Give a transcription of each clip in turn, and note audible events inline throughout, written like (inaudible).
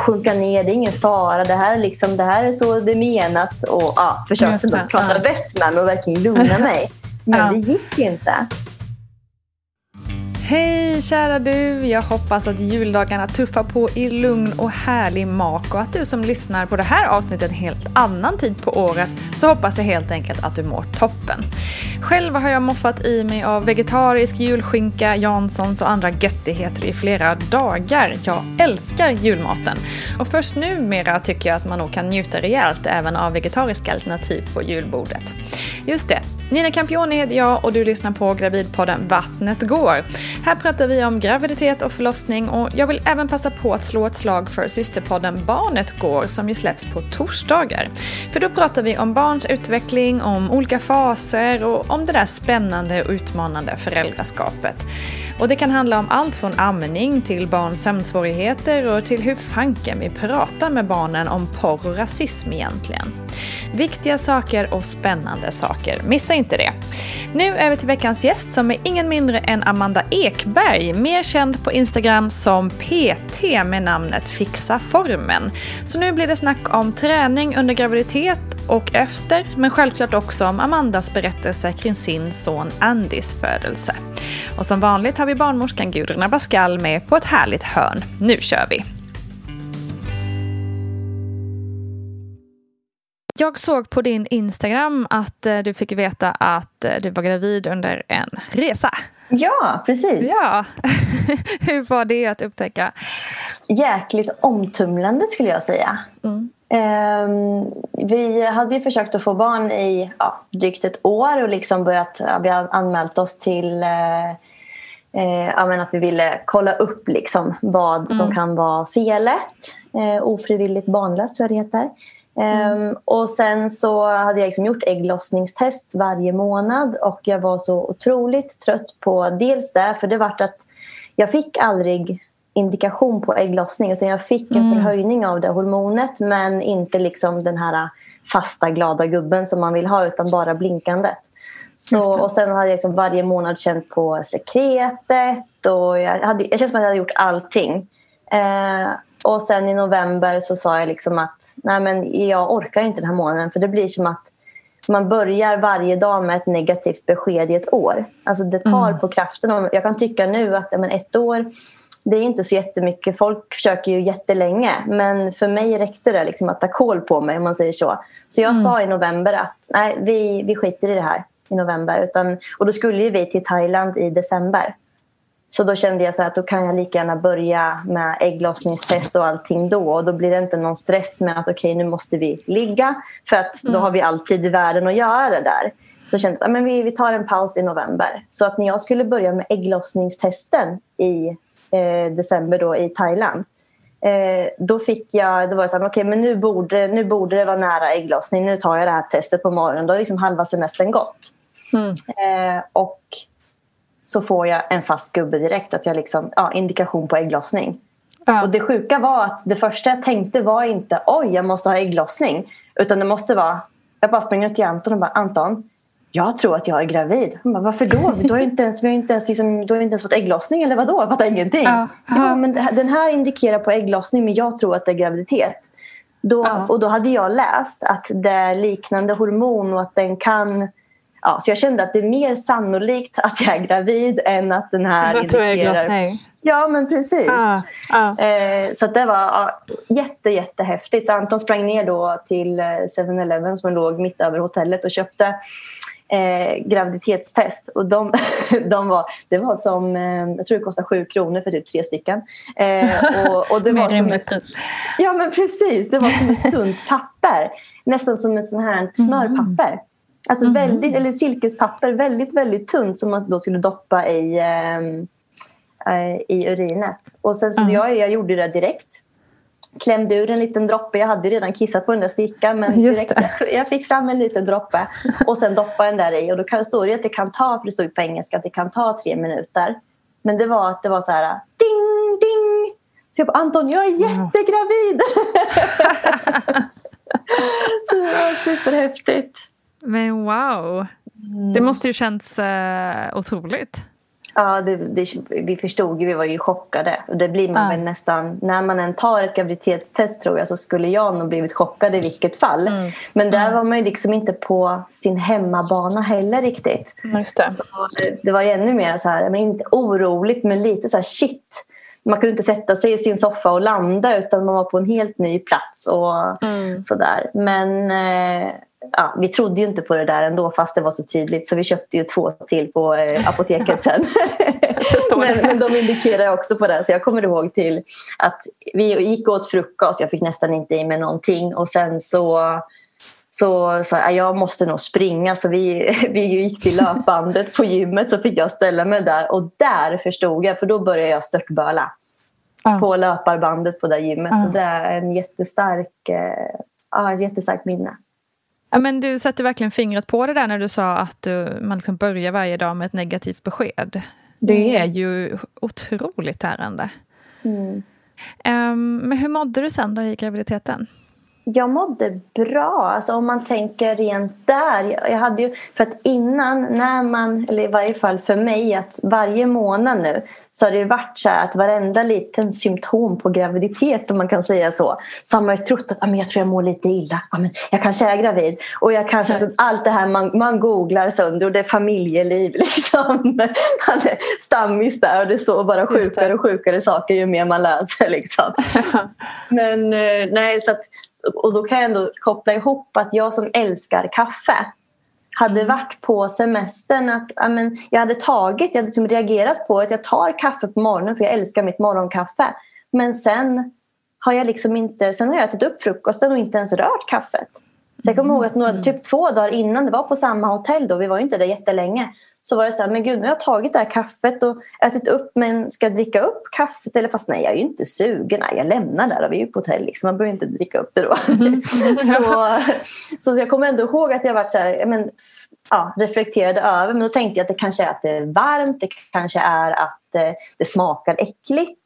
sjunka ner, det är ingen fara, det här är, liksom, det här är så det är menat. Och ja, försökte prata vett med mig och verkligen lugna (laughs) mig. Men Ja. det gick inte. Hej kära du! Jag hoppas att juldagarna tuffar på i lugn och härlig mak och att du som lyssnar på det här avsnittet en helt annan tid på året så hoppas jag helt enkelt att du mår toppen. Själv har jag moffat i mig av vegetarisk julskinka, Janssons och andra göttigheter i flera dagar. Jag älskar julmaten och först numera tycker jag att man nog kan njuta rejält även av vegetariska alternativ på julbordet. Just det, Nina Campioni heter jag och du lyssnar på Gravidpodden Vattnet går. Här pratar vi om graviditet och förlossning och jag vill även passa på att slå ett slag för systerpodden Barnet går som ju släpps på torsdagar. För då pratar vi om barns utveckling, om olika faser och om det där spännande och utmanande föräldraskapet. Och det kan handla om allt från amning till barns sömnsvårigheter och till hur fanken vi pratar med barnen om porr och rasism egentligen. Viktiga saker och spännande saker. Missa inte det. Nu över till veckans gäst som är ingen mindre än Amanda Ekberg, mer känd på Instagram som PT med namnet Fixa formen. Så nu blir det snack om träning under graviditet och efter, men självklart också om Amandas berättelse kring sin son Andys födelse. Och som vanligt har vi barnmorskan Gudrun Abascal med på ett härligt hörn. Nu kör vi! Jag såg på din Instagram att eh, du fick veta att eh, du var gravid under en resa. Ja, precis. Ja, (laughs) hur var det att upptäcka? Jäkligt omtumlande skulle jag säga. Ehm, vi hade ju försökt att få barn i ja, drygt ett år och liksom börjat, ja, vi har anmält oss till eh, eh, ja, men att vi ville kolla upp liksom vad som kan vara felet. Eh, ofrivilligt barnlöst tror jag det heter. Ehm, och sen så hade jag liksom gjort ägglossningstest varje månad och jag var så otroligt trött på dels det, för det vart att jag fick aldrig indikation på ägglossning utan jag fick en förhöjning av det hormonet men inte liksom den här fasta glada gubben som man vill ha utan bara blinkandet. Så, och sen hade jag liksom varje månad känt på sekretet och jag, hade, jag kände som att jag hade gjort allting. Eh, och sen i november så sa jag liksom att nej men jag orkar inte den här månaden för det blir som att man börjar varje dag med ett negativt besked i ett år. Alltså det tar på kraften. Och jag kan tycka nu att men ett år det är inte så jättemycket. Folk försöker ju jättelänge. Men för mig räckte det liksom att ta koll på mig om man säger så. Så jag mm. sa i november att nej, vi, vi skiter i det här i november. Utan, och då skulle vi till Thailand i december. Så då kände jag så att då kan jag lika gärna börja med ägglossningstest och allting då. Och då blir det inte någon stress med att okej okay, nu måste vi ligga. För att då mm. har vi alltid i världen att göra det där. Så jag kände att men vi, vi tar en paus i november. Så att när jag skulle börja med ägglossningstesten i eh, december då i Thailand. Eh, då fick jag, då var det så här, okay, men nu borde, nu borde det vara nära ägglossning. Nu tar jag det här testet på morgonen. Då har liksom halva semestern gått. Mm. Eh, och så får jag en fast gubbe direkt. Att jag liksom, ja, indikation på ägglossning. Ja. Och det sjuka var att det första jag tänkte var inte oj, jag måste ha ägglossning. Utan det måste vara, jag bara springer till Anton och bara Anton, jag tror att jag är gravid. Han bara, varför då? Du har ju inte ens, vi har inte ens, liksom, du har inte ens fått ägglossning eller vadå? Jag fattar ingenting. Ja. ja. men den här indikerar på ägglossning men jag tror att det är graviditet. Då, ja. Och då hade jag läst att det är liknande hormon och att den kan ja, så jag kände att det är mer sannolikt att jag är gravid än att den här jag indikerar... Ja, men precis. Ah, ah. Eh, så det var ja, jätte, jättehäftigt. Så Anton sprang ner då till 7-Eleven som låg mitt över hotellet och köpte eh, graviditetstest. Och de, (laughs) de var, det var som, eh, jag tror det kostade sju kronor för typ tre stycken. Eh, och, och det (laughs) var som ett, Ja men precis, det var som ett tunt papper. Nästan som ett sånt här smörpapper. Mm. Alltså mm. väldigt, eller silkespapper, väldigt, väldigt tunt som man då skulle doppa i, äh, i urinet. Och sen så mm. jag, jag gjorde det direkt. Klämde ur en liten droppe. Jag hade redan kissat på den där stickan men direkt, (laughs) jag fick fram en liten droppe och sen doppade den där i. Och då står det att det kan ta, för det stod på engelska, att det kan ta tre minuter. Men det var att det var så här ding, ding. Så jag bara, Anton, jag är jättegravid! (laughs) så det var superhäftigt. Men wow! Mm. Det måste ju känts uh, otroligt. Ja, det, det, vi förstod ju, vi var ju chockade. Och det blir man ja. väl nästan, när man än tar ett graviditetstest tror jag så skulle jag nog blivit chockad i vilket fall. Mm. Men där mm. var man ju liksom inte på sin hemmabana heller riktigt. Just det. Så det var ju ännu mer så här, men inte oroligt men lite så här shit. Man kunde inte sätta sig i sin soffa och landa utan man var på en helt ny plats och mm. sådär. Men eh, ja, vi trodde ju inte på det där ändå fast det var så tydligt så vi köpte ju två till på eh, apoteket (laughs) sen. men, men de indikerar också på det så jag kommer ihåg till att vi gick och åt frukost, jag fick nästan inte i mig någonting och sen så så sa jag jag måste nog springa så vi, (laughs) vi gick till löpbandet på gymmet så fick jag ställa mig där och där förstod jag för då började jag störtböla ah. på löparbandet på det gymmet. Ah. Så det är en jättestark, eh, ja, ett jättestarkt minne. Ja, men du sätter verkligen fingret på det där när du sa att du, man liksom börjar varje dag med ett negativt besked. Det mm. är ju otroligt tärande. Mm. Um, men hur mådde du sen då i graviditeten? Jag mådde bra. Alltså om man tänker rent där. Jag hade ju, för att innan, när man, eller i varje fall för mig, att varje månad nu så har det varit så att varenda liten symptom på graviditet, om man kan säga så, så har man ju trott att ah, men jag tror jag mår lite illa. Ah, men jag kanske är gravid. Och jag kanske, alltså, allt det här man, man googlar sönder och det är familjeliv. (laughs) Liksom. Man är stammis där och det står bara sjukare och sjukare saker ju mer man läser. Liksom. (laughs) men eh, nej, så att och då kan jag ändå koppla ihop att jag som älskar kaffe hade mm. varit på semestern att amen, jag hade tagit, jag hade liksom reagerat på att jag tar kaffe på morgonen för jag älskar mitt morgonkaffe. Men sen har jag liksom inte, sen har jag ätit upp frukosten och inte ens rört kaffet. Så jag kommer ihåg att några, mm. typ två dagar innan, det var på samma hotell då, vi var inte där jättelänge så var det så här, men gud nu har jag tagit det här kaffet och ätit upp men ska jag dricka upp kaffet? Eller fast nej, jag är ju inte sugen. Nej, jag lämnar där och vi är ju på hotell liksom. Man behöver inte dricka upp det då. Mm. (laughs) så, så jag kommer ändå ihåg att jag varit så här, men, ja, reflekterade över men då tänkte jag att det kanske är att det är varmt, det kanske är att eh, det smakar äckligt.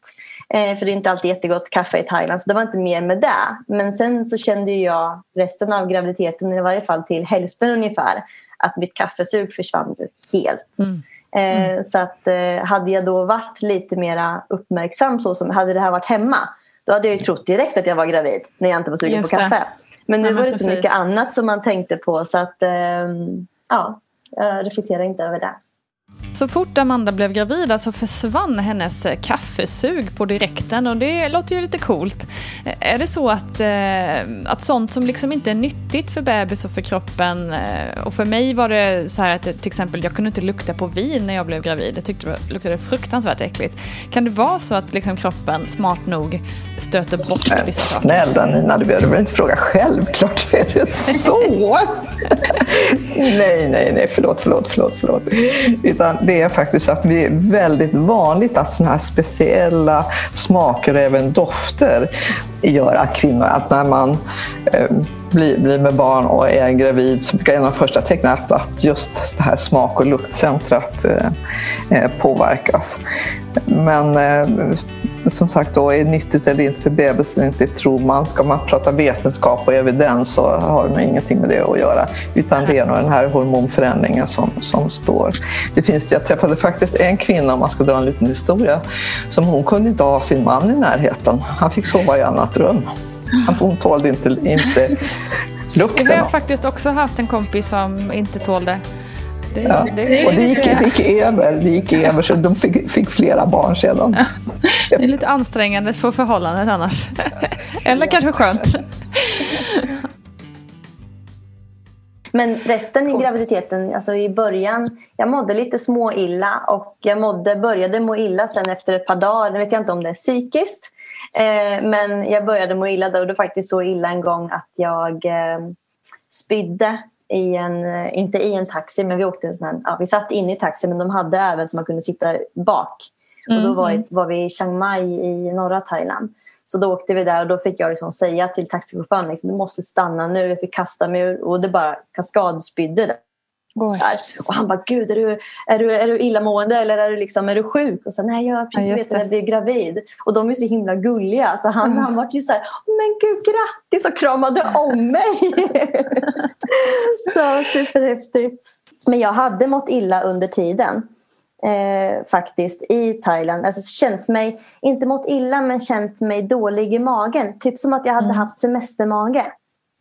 Eh, för det är inte alltid jättegott kaffe i Thailand så det var inte mer med det. Men sen så kände jag resten av graviditeten i varje fall till hälften ungefär att mitt kaffesug försvann helt. Mm. Eh, mm. så att eh, hade jag då varit lite mer uppmärksam så som hade det här varit hemma då hade jag ju trott direkt att jag var gravid när jag inte var sugen Just på kaffe. Men nu ja, var det precis. så mycket annat som man tänkte på så att ehm, ja, jag reflekterar inte över det. Så fort Amanda blev gravid så alltså försvann hennes eh, kaffesug på direkten och det låter ju lite coolt. Eh, är det så att, eh, att sånt som liksom inte är nyttigt för bebis och för kroppen och för mig var det så här att till exempel jag kunde inte lukta på vin när jag blev gravid. Jag tyckte det luktade fruktansvärt äckligt. Kan det vara så att liksom kroppen smart nog stöter bort vissa saker? Snälla Nina, du behöver inte fråga självklart (laughs) är det så. (laughs) nej, nej, nej, förlåt, förlåt, förlåt, förlåt. Utan det är faktiskt att det är väldigt vanligt att sådana här speciella smaker och även dofter gör att kvinnor, att när man eh, blir, blir med barn och är gravid så brukar en av de första tecknen att, att just det här smak och luktcentrat eh, eh, påverkas. Men eh, som sagt då, är nyttigt eller inte för bebisen inte tror man. Ska man prata vetenskap och evidens så har det nog ingenting med det att göra. Utan det är nog den här hormonförändringen som, som står. Det finns, jag träffade faktiskt en kvinna, om man ska dra en liten historia, som hon kunde inte ha sin man i närheten. Han fick sova i annat rum. Hon tålde inte, inte (laughs) lukten. Vi har faktiskt också haft en kompis som inte tålde det, ja. det, och det gick, det gick över, det gick över så de fick, fick flera barn sedan. Ja. Det är lite ansträngande för förhållandet annars. (laughs) Eller kanske skönt. Men resten i graviditeten, alltså i början, jag mådde lite småilla och jag mådde, började må illa sen efter ett par dagar. Nu vet jag inte om det är psykiskt. Eh, men jag började må illa då och det var faktiskt så illa en gång att jag eh, spydde i en, eh, inte i en taxi, men vi åkte en sån här, ja, vi satt inne i taxi men de hade även så man kunde sitta bak. Mm. Och då var, mm. var vi i Chiang Mai i norra Thailand. Så då åkte vi där och då fick jag liksom säga till taxichauffören liksom, du måste stanna nu. Jag fick kasta mig ur och det bara kaskadspydde. Och han bara, gud är du, är, du, är du illamående eller är du, liksom, är du sjuk? Och så nej, jag har precis ja, vet att jag blir gravid. Och de är så himla gulliga. Så han, mm. han var ju så här, men gud grattis och kramade om mig. (laughs) så superhäftigt. Men jag hade mått illa under tiden. Eh, faktiskt i Thailand. Alltså känt mig, inte mått illa men känt mig dålig i magen. Typ som att jag hade mm. haft semestermage.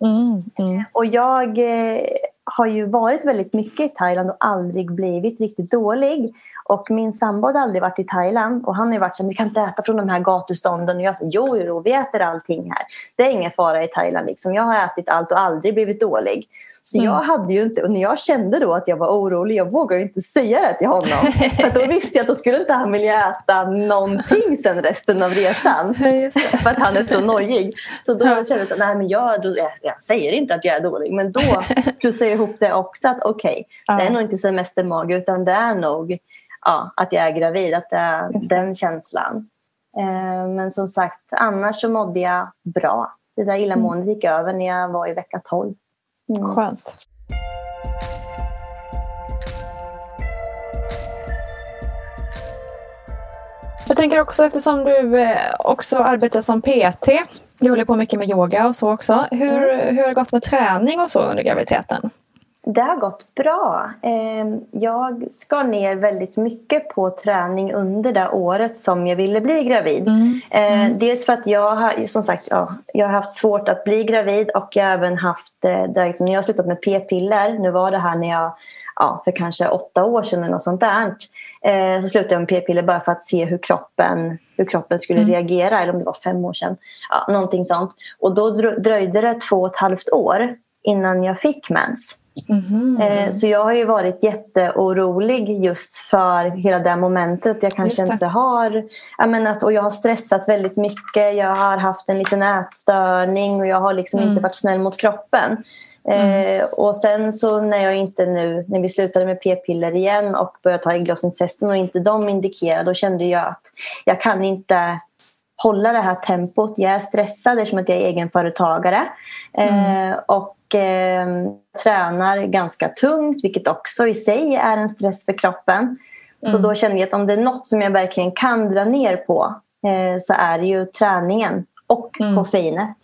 Mm, mm. Och jag eh, har ju varit väldigt mycket i Thailand och aldrig blivit riktigt dålig. Och min sambo hade aldrig varit i Thailand och han har ju varit så vi kan inte äta från de här gatustånden. Och jag sa jo, jo, vi äter allting här. Det är ingen fara i Thailand. Liksom. Jag har ätit allt och aldrig blivit dålig. Så mm. jag hade ju inte, och när jag kände då att jag var orolig, jag vågade inte säga det till honom. (laughs) För då visste jag att då skulle inte han vilja äta någonting sen resten av resan. (laughs) för att han är så nojig. Så då kände jag så nej men jag, då, jag, jag, säger inte att jag är dålig. Men då (laughs) plussade jag ihop det också att okej, okay, det är nog inte semestermage utan det är nog ja, att jag är gravid. Att det är den känslan. Eh, men som sagt, annars så mådde jag bra. Det där illamåendet gick över när jag var i vecka 12. Mm. Skönt. Jag tänker också eftersom du eh, också arbetar som PT. Du håller på mycket med yoga och så också. Hur, mm. hur har det gått med träning och så under graviditeten? Det har gått bra. Ehm, jag skar ner väldigt mycket på träning under det året som jag ville bli gravid. Mm. Ehm, mm. Dels för att jag har, som sagt, ja, jag har haft svårt att bli gravid och jag har även haft, eh, där liksom, när jag har slutat med p-piller, nu var det här när jag ja, för kanske åtta år sedan eller något sånt där. Eh, så slutade jag med p-piller bara för att se hur kroppen, hur kroppen skulle mm. reagera. Eller om det var fem år sedan. Ja, någonting sånt. Och då dröjde det två och ett halvt år innan jag fick mens. Mm. Så jag har ju varit jätteorolig just för hela det momentet. Jag kanske inte har... Jag menar, och jag har stressat väldigt mycket. Jag har haft en liten ätstörning och jag har liksom mm. inte varit snäll mot kroppen. Mm. Eh, och sen så när jag inte nu, när vi slutade med p-piller igen och började ta ägglossningstesten och inte de indikerade, då kände jag att jag kan inte hålla det här tempot. Jag är stressad eftersom att jag är egenföretagare. Mm. Eh, och eh, tränar ganska tungt, vilket också i sig är en stress för kroppen. Mm. Så då kände jag att om det är något som jag verkligen kan dra ner på eh, så är det ju träningen och mm. koffeinet.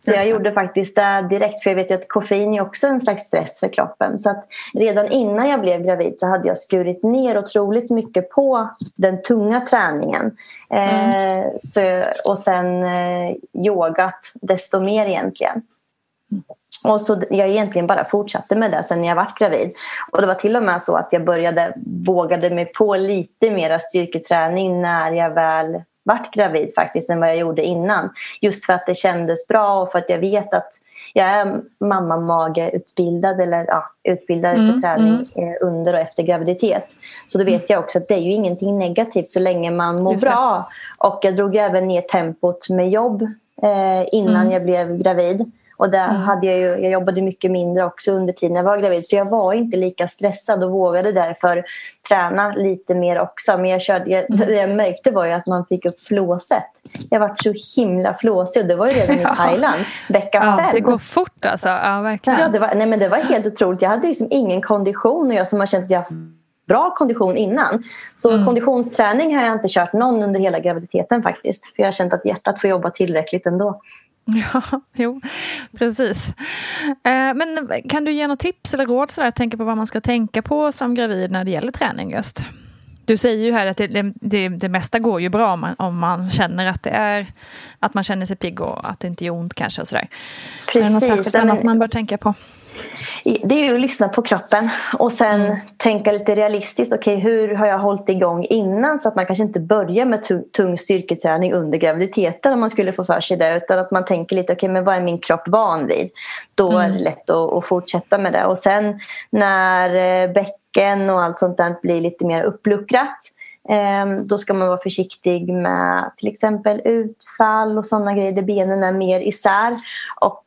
Så jag gjorde faktiskt det direkt för jag vet ju att koffein är också en slags stress för kroppen. Så att redan innan jag blev gravid så hade jag skurit ner otroligt mycket på den tunga träningen. Mm. Eh, så, och sen eh, yogat desto mer egentligen. Och så jag egentligen bara fortsatte med det sen jag vart gravid. Och det var till och med så att jag började vågade mig på lite mer styrketräning när jag väl vart gravid faktiskt än vad jag gjorde innan. Just för att det kändes bra och för att jag vet att jag är mamma-mage-utbildad eller ja, utbildad mm, för träning mm. under och efter graviditet. Så då vet mm. jag också att det är ju ingenting negativt så länge man mår bra. Och jag drog även ner tempot med jobb eh, innan mm. jag blev gravid. Och där mm. hade jag, ju, jag jobbade mycket mindre också under tiden jag var gravid. Så jag var inte lika stressad och vågade därför träna lite mer också. Men jag körde, jag, mm. det jag märkte var ju att man fick upp flåset. Jag var så himla flåsig och det var ju redan i (laughs) Thailand. Vecka ja, fem. Det går fort alltså. Ja, verkligen. Ja, det, var, nej, men det var helt otroligt. Jag hade liksom ingen kondition och jag som har känt att jag bra kondition innan. Så mm. konditionsträning har jag inte kört någon under hela graviditeten faktiskt. För jag har känt att hjärtat får jobba tillräckligt ändå. (laughs) Ja, jo, precis. Eh, men kan du ge något tips eller råd sådär, tänka på vad man ska tänka på som gravid när det gäller träning just? Du säger ju här att det, det, det mesta går ju bra om man, om man känner att det är att man känner sig pigg och att det inte gör ont kanske och sådär. Precis. Är det något särskilt annat man bör tänka på? Det är ju att lyssna på kroppen och sen mm. tänka lite realistiskt. Okej, okay, hur har jag hållit igång innan? Så att man kanske inte börjar med tung styrketräning under graviditeten om man skulle få för sig det. Utan att man tänker lite, okej, okay, men vad är min kropp van vid? Då mm. är det lätt att, att, fortsätta med det. Och sen när eh, bäcken och allt sånt där blir lite mer uppluckrat ehm, då ska man vara försiktig med till exempel utfall och sådana grejer där benen är mer isär. Och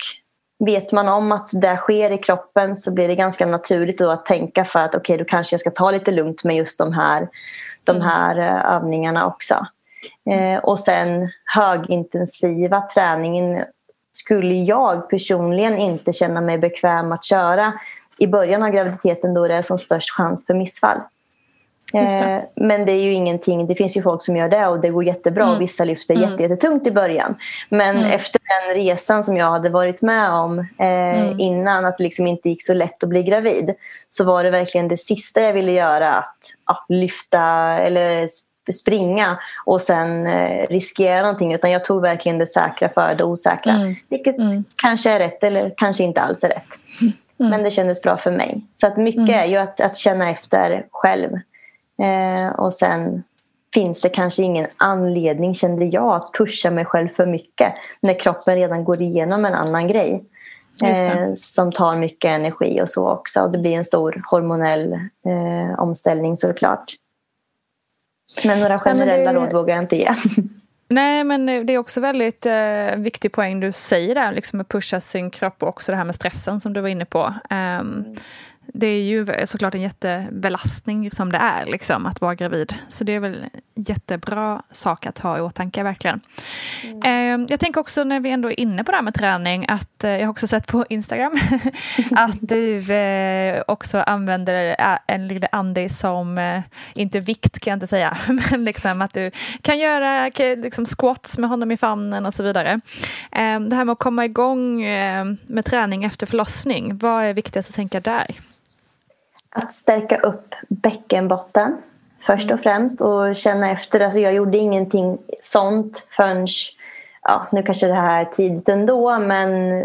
vet man om att det sker i kroppen så blir det ganska naturligt att tänka för att okej, okay, då kanske jag ska ta lite lugnt med just de här, de mm. här eh, övningarna också. Eh, och sen högintensiva träningen skulle jag personligen inte känna mig bekväm att köra i början av graviditeten då det är som störst chans för missfall. Eh, men det är ju ingenting, det finns ju folk som gör det och det går jättebra mm. och vissa lyfter mm. jättetungt i början. Men mm. efter den resan som jag hade varit med om eh, mm. innan, att det liksom inte gick så lätt att bli gravid, så var det verkligen det sista jag ville göra att ja, lyfta eller springa och sen eh, riskera någonting. Utan jag tog verkligen det säkra för det osäkra. Mm. Vilket mm. kanske är rätt eller kanske inte alls är rätt. Men det kändes bra för mig. Så att mycket är ju att, att känna efter själv. Eh, och sen finns det kanske ingen anledning, kände jag, att pusha mig själv för mycket när kroppen redan går igenom en annan grej. Eh, som tar mycket energi och så också. Och det blir en stor hormonell eh, omställning såklart. Men några generella det... råd vågar jag inte ge. (laughs) Nej, men det är också väldigt eh, viktig poäng du säger där, liksom att pusha sin kropp och också det här med stressen som du var inne på. Um, det är ju såklart en jättebelastning som det är liksom, att vara gravid. Så det är väl jättebra sak att ha i åtanke verkligen. Mm. jag tänker också när vi ändå är inne på det här med träning att eh, jag har också sett på (laughs) Instagram (laughs) att du eh, också använder en liten Andy som, eh, inte vikt kan jag inte säga, (laughs) men liksom att du kan göra liksom squats med honom i famnen och så vidare. Det här med att komma igång med träning efter förlossning, vad är viktigast att tänka där? Att stärka upp bäckenbotten först och mm. främst och känna efter. Alltså jag gjorde ingenting sånt förrän ja, nu kanske det här är tidigt ändå, men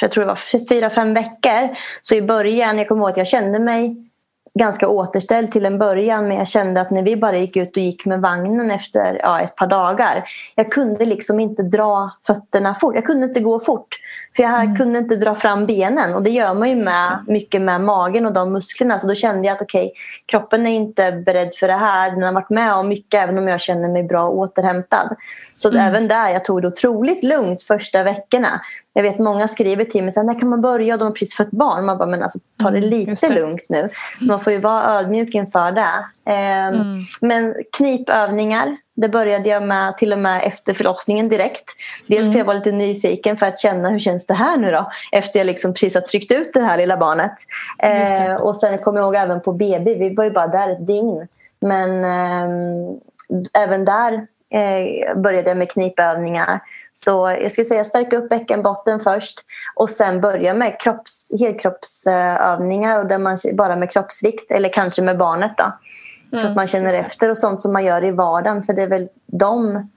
jag tror det var fyra, fem veckor. Så i början, jag kommer ihåg att jag kände mig ganska återställd till en början men jag kände att när vi bara gick ut och gick med vagnen efter ja, ett par dagar jag kunde liksom inte dra fötterna fort. Jag kunde inte gå fort. För jag mm. kunde inte dra fram benen och det gör man ju med, mycket med magen och de musklerna. Så då kände jag att okej, okay, kroppen är inte beredd för det här. Den har varit med om mycket även om jag känner mig bra återhämtad. Så mm. även där, jag tog det otroligt lugnt första veckorna. Jag vet många skriver till mig så här, när kan man börja? De har precis fött barn. Man bara, men alltså, ta det mm, lite det. lugnt nu. Man får ju vara ödmjuk inför det. Eh. Men knipövningar, det började jag med till och med efter förlossningen direkt. Dels mm. för jag var lite nyfiken för att känna hur känns det här nu då? Efter jag liksom precis har tryckt ut det här lilla barnet. Eh, och sen kommer jag ihåg även på BB, vi var ju bara där ett dygn. Men eh, även där eh, började jag med knipövningar. Så jag skulle säga stärka upp bäckenbotten först och sen börja med kropps, helkroppsövningar och där man bara med kroppsvikt eller kanske med barnet. Då. Mm, så att man känner efter och sånt som man gör i vardagen. För det är väl de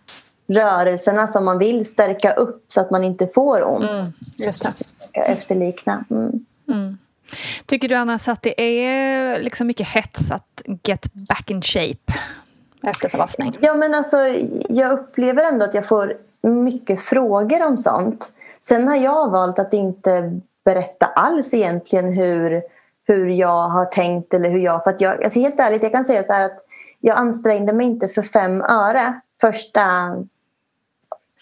rörelserna som man vill stärka upp så att man inte får ont. Mm, just det. efterlikna. Mm. Mm. Tycker du annars att det är liksom mycket hets att get back in shape efter förlossning? Ja men alltså jag upplever ändå att jag får mycket frågor om sånt. Sen har jag valt att inte berätta alls egentligen hur, hur jag har tänkt eller hur jag... För att jag alltså helt ärligt, jag kan säga så här att jag ansträngde mig inte för fem öre första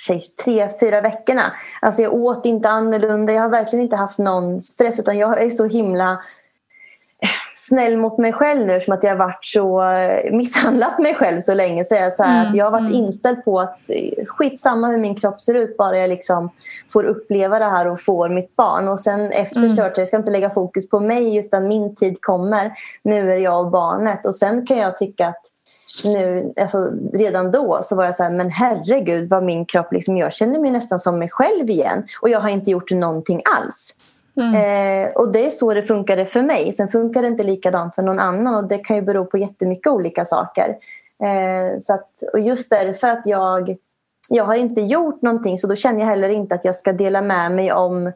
säg, tre, fyra veckorna. Alltså jag åt inte annorlunda, jag har verkligen inte haft någon stress utan jag är så himla snäll mot mig själv nu som att jag har varit så eh, misshandlat mig själv så länge. Så jag, så här, mm, att jag har varit mm. inställd på att eh, skitsamma hur min kropp ser ut bara jag liksom får uppleva det här och får mitt barn. Och sen efter mm. jag ska inte lägga fokus på mig utan min tid kommer. Nu är jag och barnet. Och sen kan jag tycka att nu, alltså, redan då så var jag så här, men herregud vad min kropp liksom, jag känner mig nästan som mig själv igen och jag har inte gjort någonting alls. Mm. Eh, och det är så det funkade för mig. Sen funkar det inte likadant för någon annan och det kan ju bero på jättemycket olika saker. Eh, så att, och just därför att jag, jag har inte gjort någonting så då känner jag heller inte att jag ska dela med mig om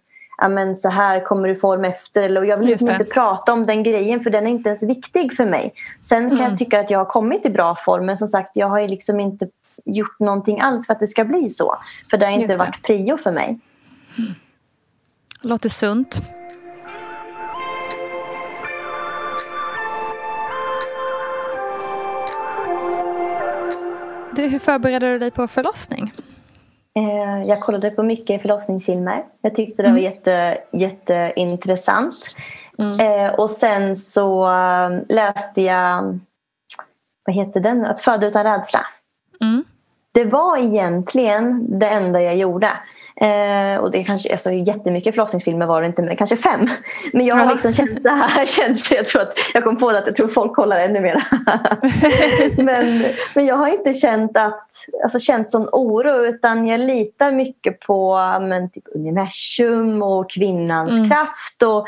men så här kommer du form efter. Eller, jag vill liksom inte prata om den grejen för den är inte ens viktig för mig. Sen kan mm. jag tycka att jag har kommit i bra form men som sagt jag har liksom inte gjort någonting alls för att det ska bli så. För det har inte varit prio för mig. Mm. Låter sunt. Du, hur förberedde du dig på förlossning? Eh, jag kollade på mycket förlossningsfilmer. Jag tyckte det var mm. jätte, jätteintressant. Mm. Eh, och sen så eh, läste jag, vad heter den? Att föda utan rädsla. Mm. Det var egentligen det enda jag gjorde. Eh, och det kanske är så jättemycket förlossningsfilmer var det inte, men kanske fem. Men jag har liksom känt så här, (laughs) känt så jag tror att jag kom på det att jag tror folk kollar ännu mer. (laughs) men, men jag har inte känt att, alltså känt sån oro utan jag litar mycket på men, typ universum och kvinnans mm. kraft och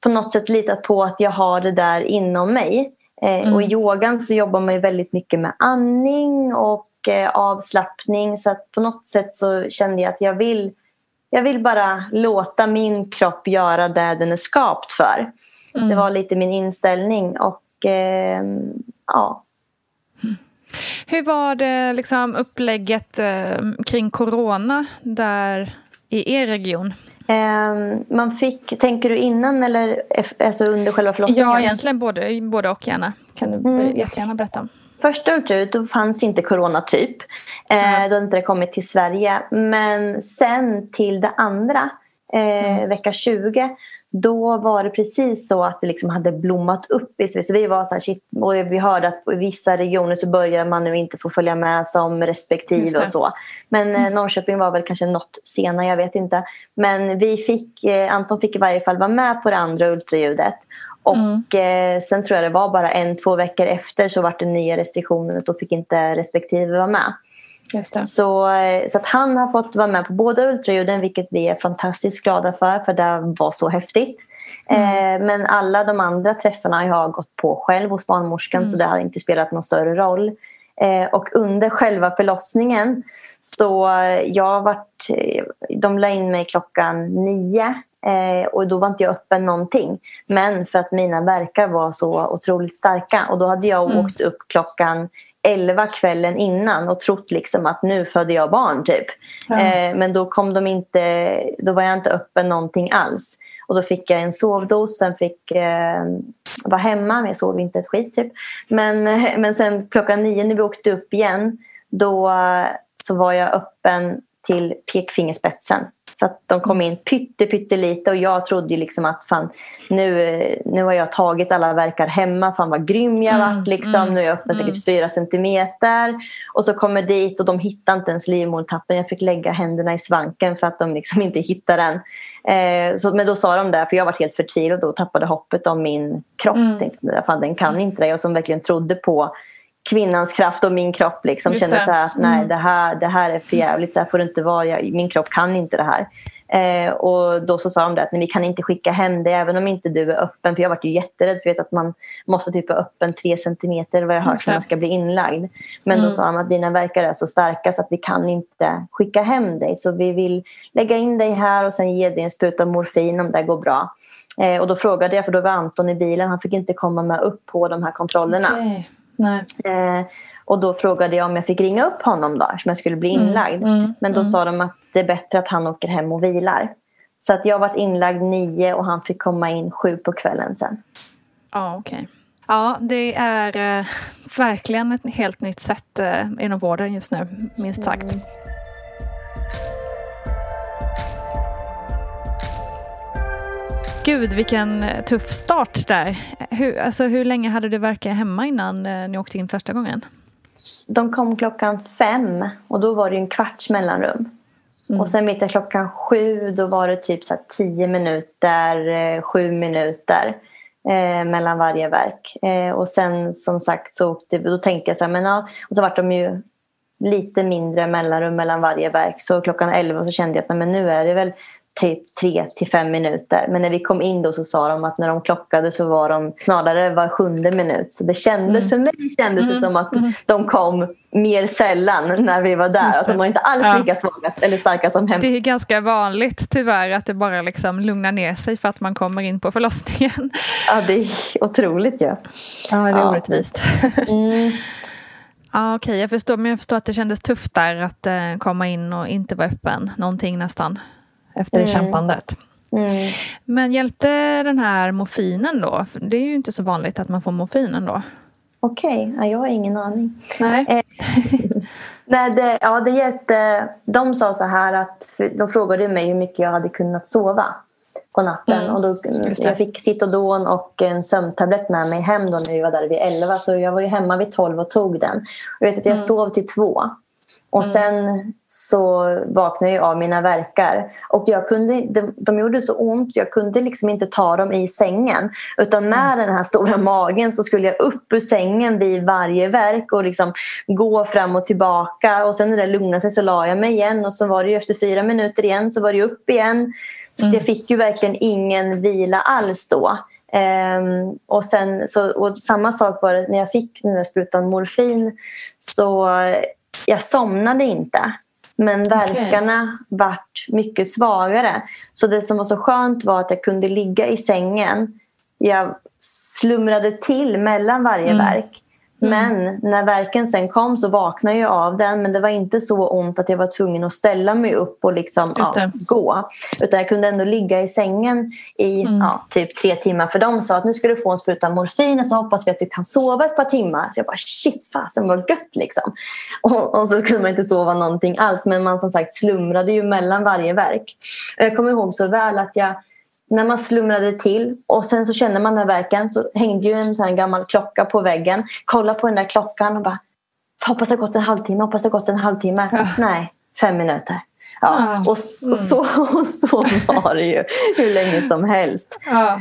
på något sätt litat på att jag har det där inom mig. Mm. Och i yogan så jobbar man väldigt mycket med andning och avslappning. Så att på något sätt så kände jag att jag vill, jag vill bara låta min kropp göra det den är skapt för. Mm. Det var lite min inställning. Och eh, ja. Hur var det liksom upplägget eh, kring corona där i er region? Eh, man fick, tänker du innan eller alltså under själva förlossningen? Ja, egentligen både, både och gärna. kan du mm. jättegärna berätta om första ultraljudet då fanns inte corona typ. Eh. Då hade inte det kommit till Sverige. Men sen till det andra, eh, mm. vecka 20, då var det precis så att det liksom hade blommat upp i Sverige. Så vi var så här, shit, och vi hörde att i vissa regioner så börjar man nu inte få följa med som respektive och så. Men eh, mm. Norrköping var väl kanske något senare, jag vet inte. Men vi fick, eh, Anton fick i varje fall vara med på det andra ultraljudet. Och mm. eh, sen tror jag det var bara en, två veckor efter så var det nya restriktioner och då fick inte respektive vara med. Så, eh, så att han har fått vara med på båda ultraljuden vilket vi är fantastiskt glada för för det var så häftigt. Mm. Eh, men alla de andra träffarna har jag gått på själv hos barnmorskan mm. så det har inte spelat någon större roll. Eh, och under själva förlossningen så eh, jag varit, eh, de la in mig klockan nio Eh, och då var inte jag öppen någonting. Men för att mina verkar var så otroligt starka. Och då hade jag mm. åkt upp klockan 11 kvällen innan och trott liksom att nu födde jag barn typ. Ja. Eh, men då kom de inte, då var jag inte öppen någonting alls. Och då fick jag en sovdos, sen fick eh, vara hemma, men jag sov inte ett skit typ. Men, (laughs) men sen klockan nio när vi åkte upp igen, då så var jag öppen till pekfingerspetsen. Så att de kom in pytte, pyttelite och jag trodde liksom att fan, nu, nu har jag tagit alla verkar hemma. Fan vad grym jag mm, varit. Liksom. Mm, nu är jag öppen mm. säkert fyra centimeter. Och så kommer dit och de hittar inte ens livmodertappen. Jag fick lägga händerna i svanken för att de liksom inte hittade den. Eh, så, men då sa de det, för jag var helt förtvivlad och tappade hoppet om min kropp. Mm. Tänkte, fan, den kan inte det. Jag som verkligen trodde på kvinnans kraft och min kropp liksom kände så att nej mm. det, här, det här är för jävligt, så här får det inte vara, jag, min kropp kan inte det här. Eh, och då så sa de det att nej, vi kan inte skicka hem dig även om inte du är öppen. För jag var ju jätterädd för att man måste typ vara öppen tre centimeter vad jag hört när man ska bli inlagd. Men mm. då sa de att dina verkar är så starka så att vi kan inte skicka hem dig. Så vi vill lägga in dig här och sen ge dig en spruta morfin om det går bra. Eh, och då frågade jag, för då var Anton i bilen, han fick inte komma med upp på de här kontrollerna. Okay. Eh, och då frågade jag om jag fick ringa upp honom då, som jag skulle bli mm, inlagd. Mm, mm, Men då mm. sa de att det är bättre att han åker hem och vilar. Så att jag varit inlagd nio och han fick komma in sju på kvällen sen. Ja, okej. Okay. Ja, det är eh, verkligen ett helt nytt sätt eh, inom vården just nu, minst sagt. Gud, vilken tuff start där. Hur, alltså, hur länge hade du verkat hemma innan eh, ni åkte in första gången? De kom klockan fem och då var det en kvarts mellanrum. Mm. Och sen mitt klockan sju då var det typ så tio minuter, eh, sju minuter eh, mellan varje verk. Eh, och sen som sagt så åkte, då tänkte jag så här, men ja, och så vart de ju lite mindre mellanrum mellan varje verk. Så klockan elva så kände jag att men nu är det väl typ tre till fem minuter. Men när vi kom in då så sa de att när de klockade så var de snarare var sjunde minut. Så det kändes, mm. för mig kändes mm. det som att mm. de kom mer sällan när vi var där. Att de var inte alls ja. lika svaga eller starka som hemma. Det är ganska vanligt tyvärr att det bara liksom lugnar ner sig för att man kommer in på förlossningen. Ja, det är otroligt ju. Ja. ja, det är ja. orättvist. Mm. Ja, Okej, okay, jag förstår. Men jag förstår att det kändes tufft där att eh, komma in och inte vara öppen någonting nästan efter mm. kämpandet. Mm. Men hjälpte den här morfinen då? För det är ju inte så vanligt att man får morfinen då. Okej, okay. ja, jag har ingen aning. Nej. Eh, (laughs) nej, det, ja, det hjälpte. De sa så här att de frågade mig hur mycket jag hade kunnat sova på natten. Mm, och då, jag fick Citodon och en sömntablett med mig hem då när vi var där vid 11. Så jag var ju hemma vid 12 och tog den. Jag vet att jag mm. sov till två. Och mm. sen så vaknade jag av mina verkar. Och jag kunde, de, de gjorde så ont, jag kunde liksom inte ta dem i sängen. Utan med mm. den här stora magen så skulle jag upp ur sängen vid varje verk och liksom gå fram och tillbaka. Och sen när det lugnade sig så la jag mig igen och så var det efter fyra minuter igen så var det upp igen. Så mm. jag fick ju verkligen ingen vila alls då. Um, och, sen, så, och samma sak var det när jag fick den där sprutan morfin. Så jag somnade inte. Men verkarna okay. vart mycket svagare. Så det som var så skönt var att jag kunde ligga i sängen. Jag slumrade till mellan varje mm. verk. Mm. Men när verken sen kom så vaknade jag av den men det var inte så ont att jag var tvungen att ställa mig upp och liksom, ja, gå. Utan jag kunde ändå ligga i sängen i mm. ja, typ tre timmar. För de sa att nu ska du få en spruta morfin och så hoppas vi att du kan sova ett par timmar. Så jag bara shit fasen vad gött liksom. Och, och, så kunde man inte sova någonting alls men man som sagt slumrade ju mellan varje verk. Jag kommer ihåg så väl att jag när man slumrade till och sen så kände man den här verken så hängde ju en sån gammal klocka på väggen. Kolla på den där klockan och bara hoppas det har gått en halvtimme, hoppas det har gått en halvtimme. Ja. Nej, fem minuter. Ja, ja. Och, så, (laughs) mm. så, så var det ju hur länge som helst. Ja.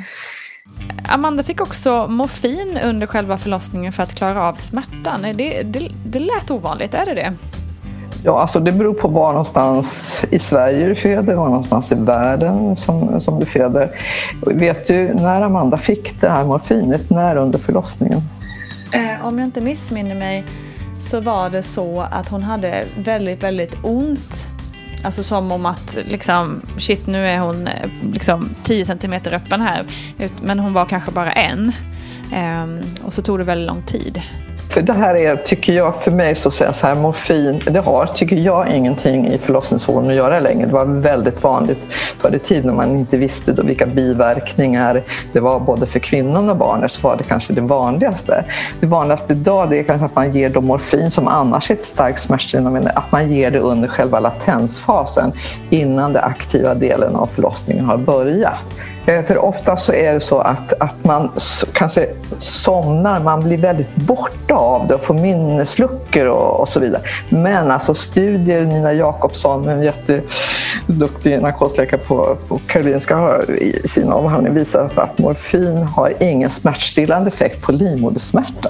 Amanda fick också morfin under själva förlossningen för att klara av smärtan. Det, det, det lät ovanligt, är det det? Ja, alltså det beror på var någonstans i Sverige du föder, var någonstans i världen som, som du föder. Vet du när Amanda fick det här morfinet? När under förlossningen? Eh, om jag inte missminner mig så var det så att hon hade väldigt, väldigt ont. Alltså som om att liksom, shit nu är hon eh, liksom 10 centimeter öppen här. Men hon var kanske bara en. Eh, och så tog det väldigt lång tid. För det här är, tycker jag, för mig så säger så här, morfin, det har, tycker jag, ingenting i förlossningsvården att göra längre. Det var väldigt vanligt förr i tiden när man inte visste då vilka biverkningar det var både för kvinnan och barnet så var det kanske det vanligaste. Det vanligaste idag det är kanske att man ger då morfin som annars är ett starkt smärtstillande, att man ger det under själva latensfasen innan den aktiva delen av förlossningen har börjat. Eh, för ofta så är det så att, att man kanske somnar, man blir väldigt borta av det och får minnesluckor och, och så vidare. Men alltså studier, Nina Jakobsson, en jätteduktig narkosläkare på, på Karolinska har i sin avhandling visat att morfin har ingen smärtstillande effekt på livmodersmärta.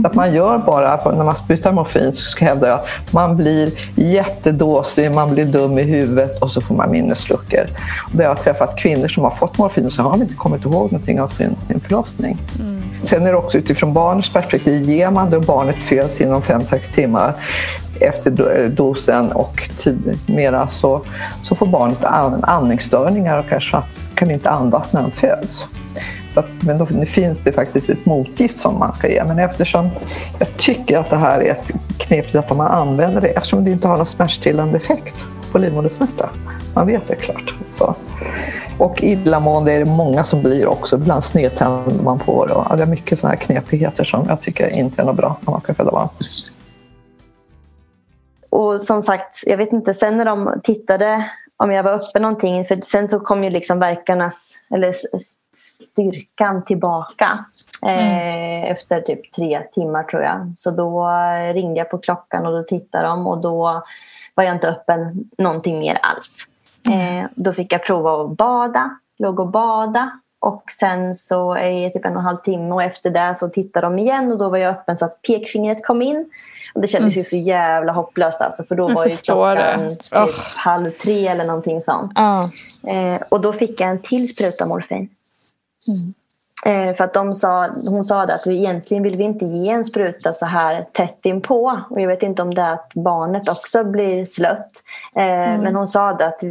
Så att man gör bara, när man sprutar morfin så hävdar jag att man blir jättedåsig, man blir dum i huvudet och så får man minnesluckor. Och jag har träffat kvinnor som har fått morfin och så har de inte kommit ihåg någonting av sin, sin förlossning. Mm. Sen är det också utifrån barnets perspektiv, ger man då barnet föds inom 5-6 timmar efter dosen och tid mera så, så får barnet andningsstörningar och kanske kan inte andas när de föds. Så att, men då finns det faktiskt ett motgift som man ska ge. Men eftersom jag tycker att det här är ett knepigt att man använder det eftersom det inte har någon smärtstillande effekt på livmodersmärta. Man vet det klart. Så. Och illamående är det många som blir också. Ibland snedtänder man på det. Och det är mycket sådana här knepigheter som jag tycker inte är något bra när man ska föda barn. Och som sagt, jag vet inte, sen när de tittade om jag var uppe någonting, för sen så kom ju liksom verkarnas, eller styrkan tillbaka. Mm. Eh, efter typ tre timmar tror jag. Så då ringde jag på klockan och då tittade de och då var jag inte öppen någonting mer alls. Mm. Eh, då fick jag prova att bada, låg och bada och sen så i typ en och en halv timme och efter det så tittade de igen och då var jag öppen så att pekfingret kom in. Och det kändes mm. ju så jävla hopplöst alltså för då jag var ju klockan typ oh. halv tre eller någonting sånt. Oh. Eh, och då fick jag en till spruta morfin. Mm. Eh, för att de sa, hon sa att vi egentligen vill vi inte ge en spruta så här tätt inpå. Och jag vet inte om det är att barnet också blir slött. Eh, mm. Men hon sa att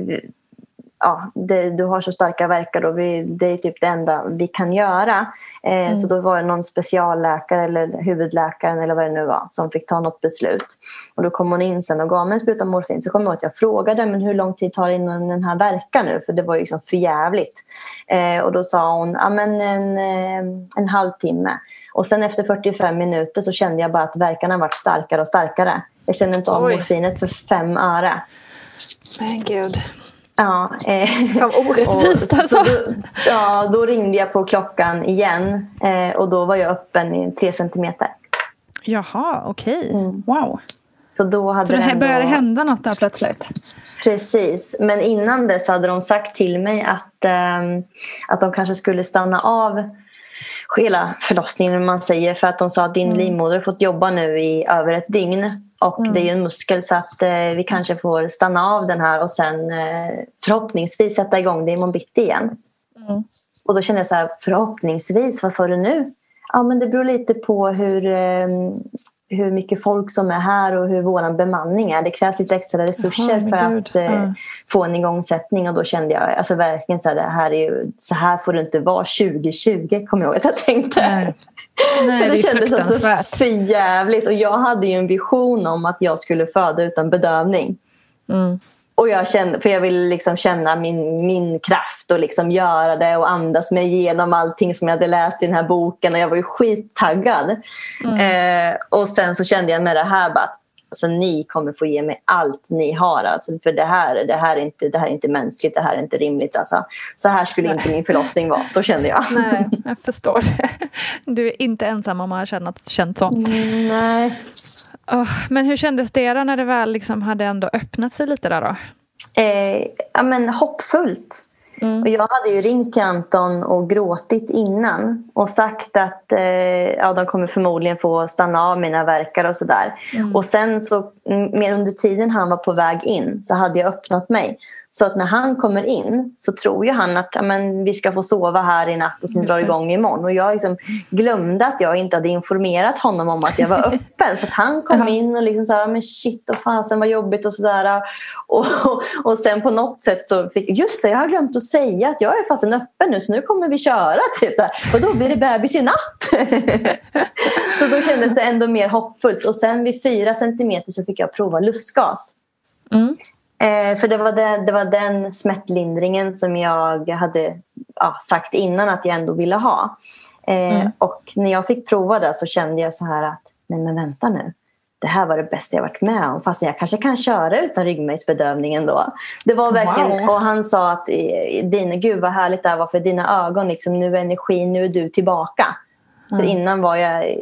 ja, det, du har så starka verkar och vi, det är typ det enda vi kan göra. Eh, mm. Så då var det någon specialläkare eller huvudläkaren eller vad det nu var som fick ta något beslut. Och då kom hon in sen och gav mig en spruta morfin. Så kom jag att jag frågade men hur lång tid tar det innan den här verkar nu? För det var ju liksom för jävligt. Eh, och då sa hon ja, men en, eh, en halvtimme. Och sen efter 45 minuter så kände jag bara att verkarna varit starkare och starkare. Jag kände inte av morfinet för fem öre. Men gud. Ja, eh, Fan orättvist och, alltså. Då, ja, då ringde jag på klockan igen eh, och då var jag öppen i tre centimeter. Jaha, okej. Okay. Mm. Wow. Så då hade så det ändå... började hända något där plötsligt? Precis, men innan dess hade de sagt till mig att, eh, att de kanske skulle stanna av hela förlossningen man säger för att de sa att din mm. livmoder fått jobba nu i över ett dygn och mm. det är ju en muskel så att eh, vi kanske får stanna av den här och sen eh, förhoppningsvis sätta igång det imorgon bitti igen. Mm. Och då kände jag så här, förhoppningsvis, vad sa du nu? Ja men det beror lite på hur, eh, hur mycket folk som är här och hur vår bemanning är. Det krävs lite extra resurser Jaha, för Gud. att eh, ja. få en igångsättning och då kände jag alltså verkligen så här, det här är ju, så här får det inte vara 2020 kommer jag ihåg att jag tänkte. Nej. Nej, för det, det kändes alltså för jävligt och jag hade ju en vision om att jag skulle föda utan bedövning. Mm. Och jag kände, för jag ville liksom känna min, min kraft och liksom göra det och andas mig igenom allting som jag hade läst i den här boken. Och jag var ju skittaggad. Mm. Eh, och sen så kände jag med det här bara alltså, ni kommer få ge mig allt ni har. Alltså, för det här, det, här är inte, det här är inte mänskligt, det här är inte rimligt. Alltså. Så här skulle Nej. inte min förlossning vara, så kände jag. Nej, (laughs) jag förstår det. Du är inte ensam om att ha känt, sånt. Mm, nej. Oh, men hur kändes det då när det väl liksom hade ändå öppnat sig lite där då? Eh, ja, men hoppfullt. Mm. Och jag hade ju ringt till Anton och gråtit innan och sagt att eh, ja, de kommer förmodligen få stanna av mina verkar och sådär. Mm. Och sen så, mer under tiden han var på väg in så hade jag öppnat mig. Så att när han kommer in så tror ju han att ja, men, vi ska få sova här i natt och sen drar igång imorgon. Och jag liksom glömde att jag inte hade informerat honom om att jag var (laughs) öppen. så att han kom in och liksom sa men shit och fasen vad jobbigt och sådär. Och, och, och sen på något sätt så fick just det, jag har glömt att säga att jag är fasen öppen nu så nu kommer vi köra. (laughs) Typ, så här. Och då blir det bebis i natt. (laughs) så då kändes det ändå mer hoppfullt. Och sen vid fyra centimeter så fick jag prova lustgas. Mm. Eh, för det var, det, det var den smärtlindringen som jag hade ja, sagt innan att jag ändå ville ha. Eh, mm. Och när jag fick prova det så kände jag så här att, nej men vänta nu. Det här var det bästa jag varit med om. Fast jag kanske kan köra utan ryggmärgsbedövning ändå. Det var verkligen, wow. och han sa att, dina, gud vad härligt det här var för dina ögon. Liksom, nu är energin, nu är du tillbaka. Mm. För innan var jag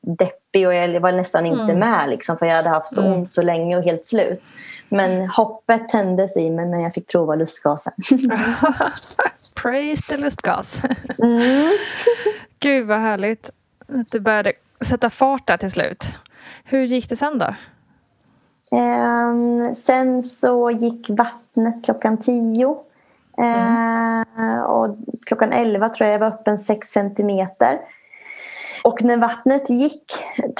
deppig deppig och jag var nästan inte mm. med liksom, för jag hade haft så mm. ont så länge och helt slut. Men hoppet tändes i mig när jag fick prova lustgasen. (laughs) Praise the lustgas. mm. (laughs) Gud vad härligt att du började sätta fart där till slut. Hur gick det sen då? Um, sen så gick vattnet klockan tio. Mm. Uh, och klockan elva tror jag jag var öppen sex centimeter. Och när vattnet gick,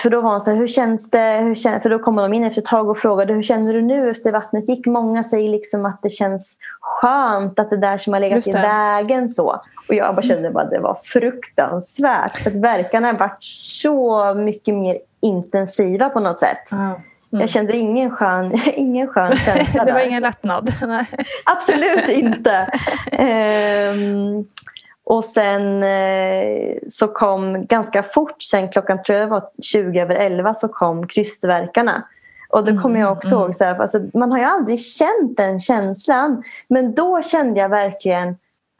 för då var hon så här, hur känns det? Hur känns, för då kom de in efter ett tag och frågade, hur känner du nu efter vattnet gick? Många säger liksom att det känns skönt, att det där som har legat i vägen så. Och jag bara kände att det var fruktansvärt. För att verkarna varit så mycket mer intensiva på något sätt. Mm. Jag kände ingen skön, (laughs) ingen skön känsla (laughs) Det var ingen lättnad? (laughs) Absolut inte. um, och sen eh, så kom ganska fort, sen klockan tror jag var 20 över 11 så kom krystverkarna. Och då kommer jag också mm, ihåg, så här, alltså, man har ju aldrig känt den känslan. Men då kände jag verkligen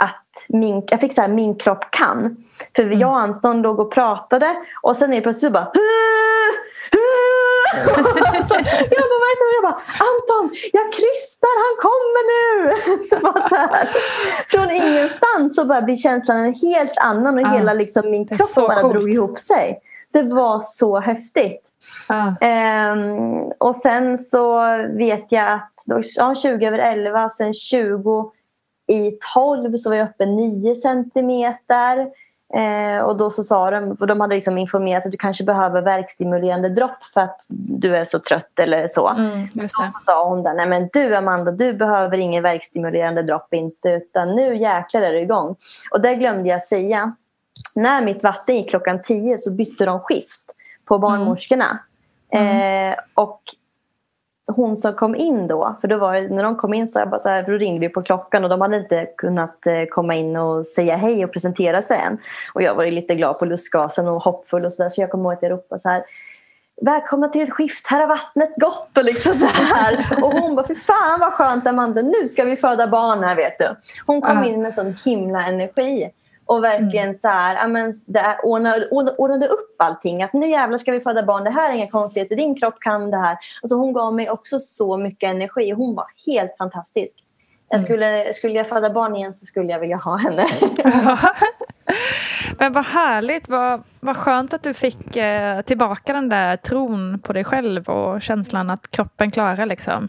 att min, jag fick så här, min kropp kan. För mm. jag och Anton låg och pratade och sen är plötsligt bara (laughs) jag bara, vad är Jag bara, Anton, jag krystar, han kommer nu! (laughs) så bara så här. Från ingenstans så bara blir känslan en helt annan och ah, hela liksom, min kropp bara coolt. drog ihop sig. Det var så häftigt. Ah. Um, och sen så vet jag att ja, 20 över 11, sen 20 i 12 så var jag uppe 9 centimeter. Eh, och då så sa de, för de hade liksom informerat att du kanske behöver verkstimulerande dropp för att du är så trött eller så. Mm. Och så sa hon där, nej men du Amanda, du behöver ingen verkstimulerande dropp inte utan nu jäklar är det igång. Och det glömde jag säga. När mitt vatten gick klockan 10 så bytte de skift på barnmorskorna. Mm. Eh, och hon som kom in då, för då var det, när de kom in så, bara så här, ringde vi på klockan och de hade inte kunnat eh, komma in och säga hej och presentera sig än. Och jag var lite glad på lustgasen och hoppfull och sådär så jag kom ihåg att jag ropade så här Välkomna till ett skift, här har vattnet gått och liksom så här. Och hon bara, för fan vad skönt Amanda, nu ska vi föda barn här vet du. Hon kom in med sån himla energi. Och verkligen mm. så här, amen, det ordnade, ordnade upp allting. Att nu jävlar ska vi föda barn, det här är inga konstigheter, din kropp kan det här. Alltså hon gav mig också så mycket energi. Hon var helt fantastisk. Jag mm. skulle, skulle jag föda barn igen så skulle jag vilja ha henne. (laughs) Men vad härligt, vad, vad skönt att du fick eh, tillbaka den där tron på dig själv och känslan att kroppen klarar liksom.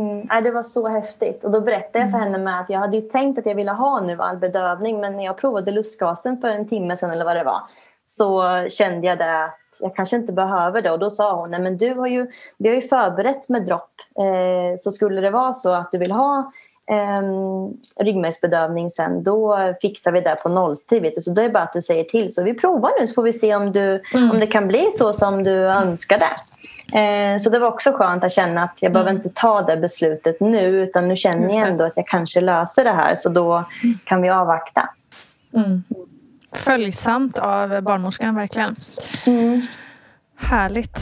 Mm. Ja, det var så häftigt. Och då berättade jag för mm. henne med att jag hade tänkt att jag ville ha nu all bedövning men när jag provade lustgasen för en timme sedan eller vad det var så kände jag det att jag kanske inte behöver det. Och då sa hon, nej men du har ju, vi har ju förberett med dropp. Eh, så skulle det vara så att du vill ha eh, ryggmärgsbedövning sen, då fixar vi det på nolltid. Så då är det bara att du säger till. Så vi provar nu så får vi se om, du, mm. om det kan bli så som du önskade. Eh, så det var också skönt att känna att jag mm. behöver inte ta det beslutet nu utan nu känner jag ändå att jag kanske löser det här så då mm. kan vi avvakta. Mm. Följsamt av barnmorskan verkligen. Mm. Härligt.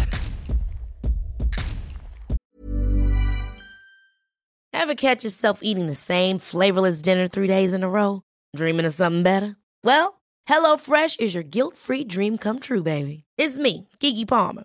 Have catch yourself eating the same flavorless dinner three days in a row? Dreaming of something better? Well, hello fresh is your guilt free dream come true baby. It's me, Gigi Palmer.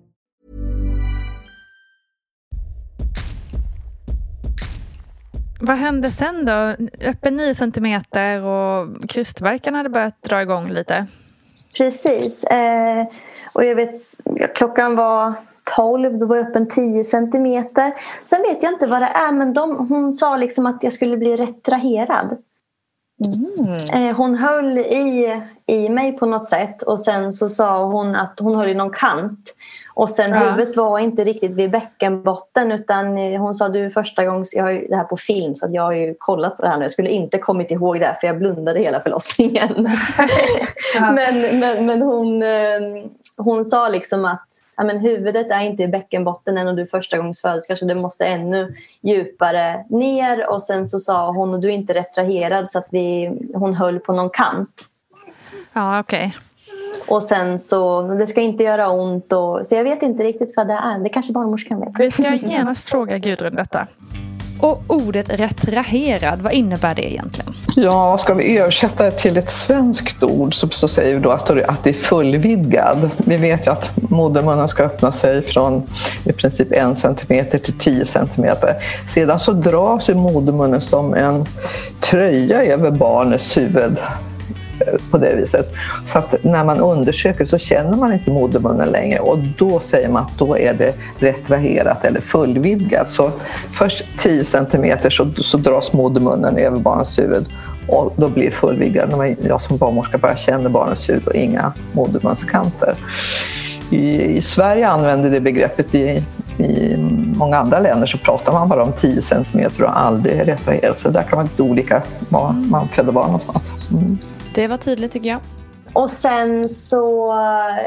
Vad hände sen då? Öppen 9 centimeter och krystverkan hade börjat dra igång lite. Precis. Eh, och jag vet, klockan var 12, då var jag öppen 10 centimeter. Sen vet jag inte vad det är, men de, hon sa liksom att jag skulle bli retraherad. Mm. Eh, hon höll i, i mig på något sätt och sen så sa hon att hon höll i någon kant. Och sen ja. huvudet var inte riktigt vid bäckenbotten utan hon sa du första gången, jag har ju det här på film så jag har ju kollat på det här nu. Jag skulle inte kommit ihåg det för jag blundade hela förlossningen. (laughs) ja. men, men, men hon, eh, hon sa liksom att ja, men huvudet är inte i bäckenbotten än och du är första gångs föderska så det måste ännu djupare ner och sen så sa hon och du är inte retraherad så att vi, hon höll på någon kant. Ja, okej. Okay. Och sen så, det ska inte göra ont. Och, så jag vet inte riktigt vad det är. Det kanske barnmorskan vet. Vi ska genast fråga Gudrun detta. Och ordet retraherad, vad innebär det egentligen? Ja, ska vi översätta det till ett svenskt ord så, så säger vi då att, att det är fullvidgad. Vi vet ju att modermunnen ska öppna sig från i princip en centimeter till tio centimeter. Sedan så dras modermunnen som en tröja över barnets huvud på det viset. Så att när man undersöker så känner man inte modermunnen längre och då säger man att då är det retraherat eller fullvidgat. Så först 10 centimeter så, så dras modermunnen över barnets huvud och då blir det fullvidgat när jag som barnmorska bara känner barnets huvud och inga modermunskanter. I, I, Sverige använder det begreppet i, i många andra länder så pratar man bara om 10 centimeter och aldrig retraherat. Så där kan man lite olika var man föder barn någonstans. Mm. Det var tydligt tycker jag. Och sen så eh,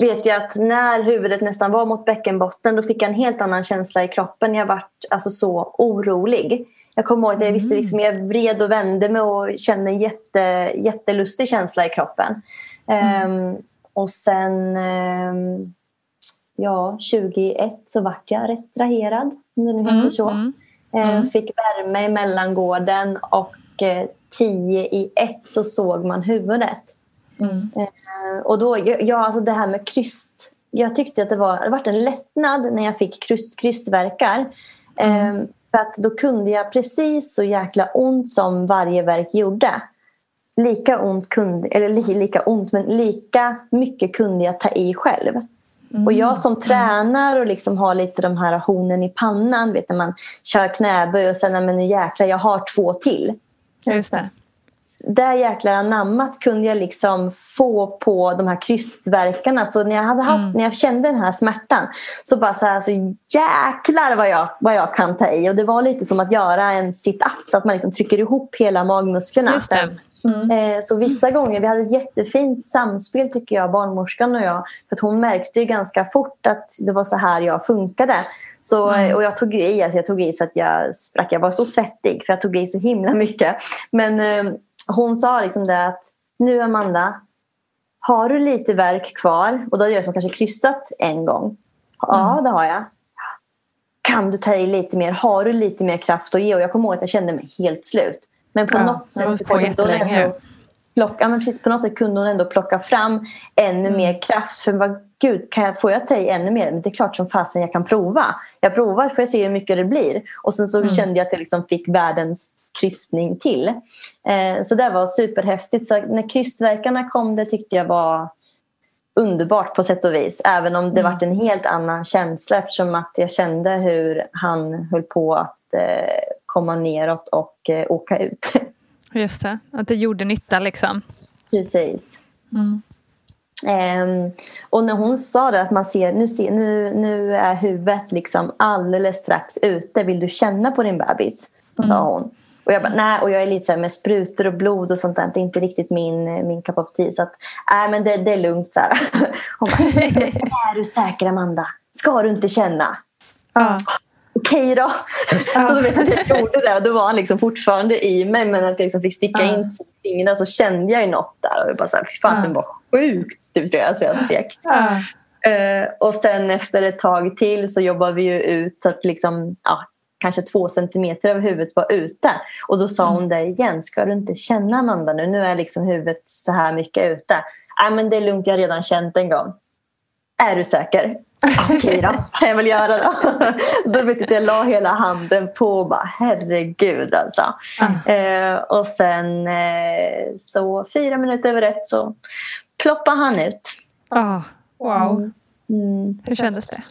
vet jag att när huvudet nästan var mot bäckenbotten då fick jag en helt annan känsla i kroppen. Jag var alltså så orolig. Jag kommer ihåg att jag visste mm. liksom, jag vred och vände mig och kände en jätte, jättelustig känsla i kroppen. Mm. Um, och sen um, ja, 2021 så vart jag retraherad, om det nu heter mm. så. Mm. Um, fick värme i mellangården och uh, tio i ett så såg man huvudet. Mm. Eh, och då, ja, alltså det här med kryst. Jag tyckte att det var, det var en lättnad när jag fick kryst, krystverkar. Mm. Eh, för att då kunde jag precis så jäkla ont som varje verk gjorde. Lika ont kunde, eller li, lika ont, men lika mycket kunde jag ta i själv. Mm. Och jag som mm. tränar och liksom har lite de här hornen i pannan, vet när man kör knäböj och sen, men nu jäklar, jag har två till. Just det. Där jäklar anammat kunde jag liksom få på de här krystverkarna. Så när jag, hade haft, mm. när jag kände den här smärtan så bara så här, så jäklar vad jag, vad jag kan ta i. Och det var lite som att göra en sit-up så att man liksom trycker ihop hela magmusklerna. Mm. Eh, så vissa gånger, vi hade ett jättefint samspel tycker jag, barnmorskan och jag. För hon märkte ganska fort att det var så här jag funkade. Så, mm. Och jag tog i, alltså jag tog i så att jag sprack. Jag var så svettig för jag tog i så himla mycket. Men eh, hon sa liksom det att nu Amanda, har du lite verk kvar? Och då hade jag som kanske krystat en gång. Ja, mm. det har jag. Kan du ta i lite mer? Har du lite mer kraft att ge? Och jag kommer ihåg att jag kände mig helt slut. Men på Ja, något sätt på kunde hon ändå plocka, men precis, på något sätt kunde hon ändå plocka fram ännu Mm. mer kraft. För vad, gud, kan jag, får jag ta i ännu mer? Men det är klart som fasen jag kan prova. Jag provar för jag se hur mycket det blir. Och sen så Mm. kände jag att jag liksom fick världens kryssning till. Eh, så det var superhäftigt. Så när krystverkarna kom det tyckte jag var underbart på sätt och vis. Även om det Mm. var en helt annan känsla eftersom att jag kände hur han höll på att eh, komma neråt och eh, åka ut. (laughs) Just det, att det gjorde nytta liksom. Precis. Mm. Ehm, och när hon sa det att man ser nu, ser, nu, nu är huvudet liksom alldeles strax ute. Vill du känna på din bebis? Sa hon. Och jag bara, nej. Och jag är lite så här med sprutor och blod och sånt där. Det är inte riktigt min, min cup of tea. Så att, nej men det, det är lugnt. Så här. (laughs) Hon bara, (laughs) är du säker Amanda? Ska du inte känna? Ja. Okej då. (laughs) Så då vet jag att jag gjorde det. Och då var han liksom fortfarande i mig. Men att jag liksom fick sticka in två fingrar så kände jag ju något där. Och jag bara så här, fy fasen vad sjukt. Typ, tror jag, så jag skrek. Ja. Eh, och sen efter ett tag till så jobbade vi ju ut så att liksom, ja, kanske två centimeter av huvudet var ute. Och då sa hon där igen, ska du inte känna Amanda nu? Nu är liksom huvudet så här mycket ute. Nej men det är lugnt, jag har redan känt en gång. Är du säker? (laughs) Okej då, kan jag väl göra då. (laughs) då vet jag jag la hela handen på och bara herregud alltså. Eh, och sen eh, så fyra minuter över ett så ploppade han ut. Ah, wow, Mm. hur kändes det?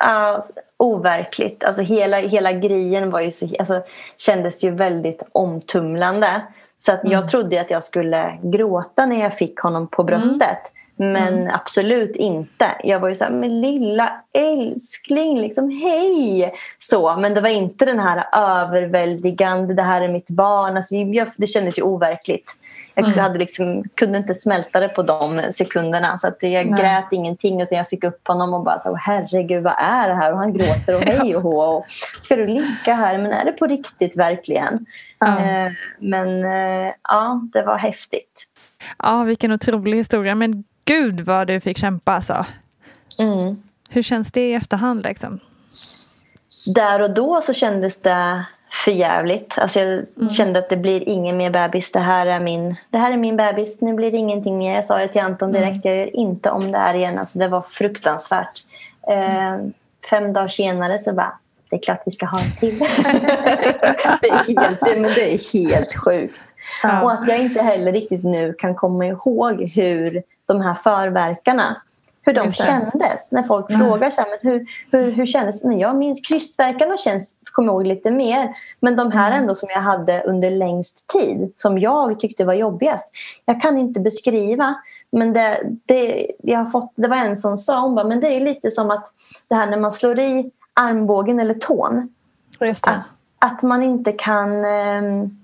Ja, overkligt. Alltså hela, hela grejen var ju så, alltså, kändes ju väldigt omtumlande. Så att jag trodde att jag skulle gråta när jag fick honom på bröstet. Men absolut inte. Jag var ju så här, men lilla älskling, liksom hej! Så, men det var inte den här överväldigande, det här är mitt barn. Alltså, jag, det kändes ju overkligt. Jag hade liksom, kunde inte smälta det på de sekunderna. Så att jag Nej. grät ingenting utan jag fick upp honom och bara så herregud vad är det här? Och han gråter och (laughs) hej och hå. Och, Ska du ligga här? Men är det på riktigt verkligen? Eh, men eh, ja, det var häftigt. Ja, vilken otrolig historia. Men gud vad du fick kämpa alltså. Mm. Hur känns det i efterhand liksom? Där och då så kändes det för jävligt. Alltså jag Mm. kände att det blir ingen mer bebis. Det här, är min, det här är min bebis. Nu blir det ingenting mer. Jag sa det till Anton Mm. direkt. Jag gör inte om det här igen. Alltså det var fruktansvärt. Eh, fem dagar senare så bara, det är klart vi ska ha en till. (laughs) det, är helt, men det är helt sjukt. Ja. Och att jag inte heller riktigt nu kan komma ihåg hur de här förverkarna hur de kändes. När folk frågar så här, men hur, hur, hur kändes det? Jag minns krystverkarna känns, jag ihåg lite mer. Men de här ändå som jag hade under längst tid, som jag tyckte var jobbigast. Jag kan inte beskriva. Men det, det, jag har fått, det var en som sa, hon bara, men det är lite som att det här när man slår i armbågen eller tån. Att, att man inte kan... att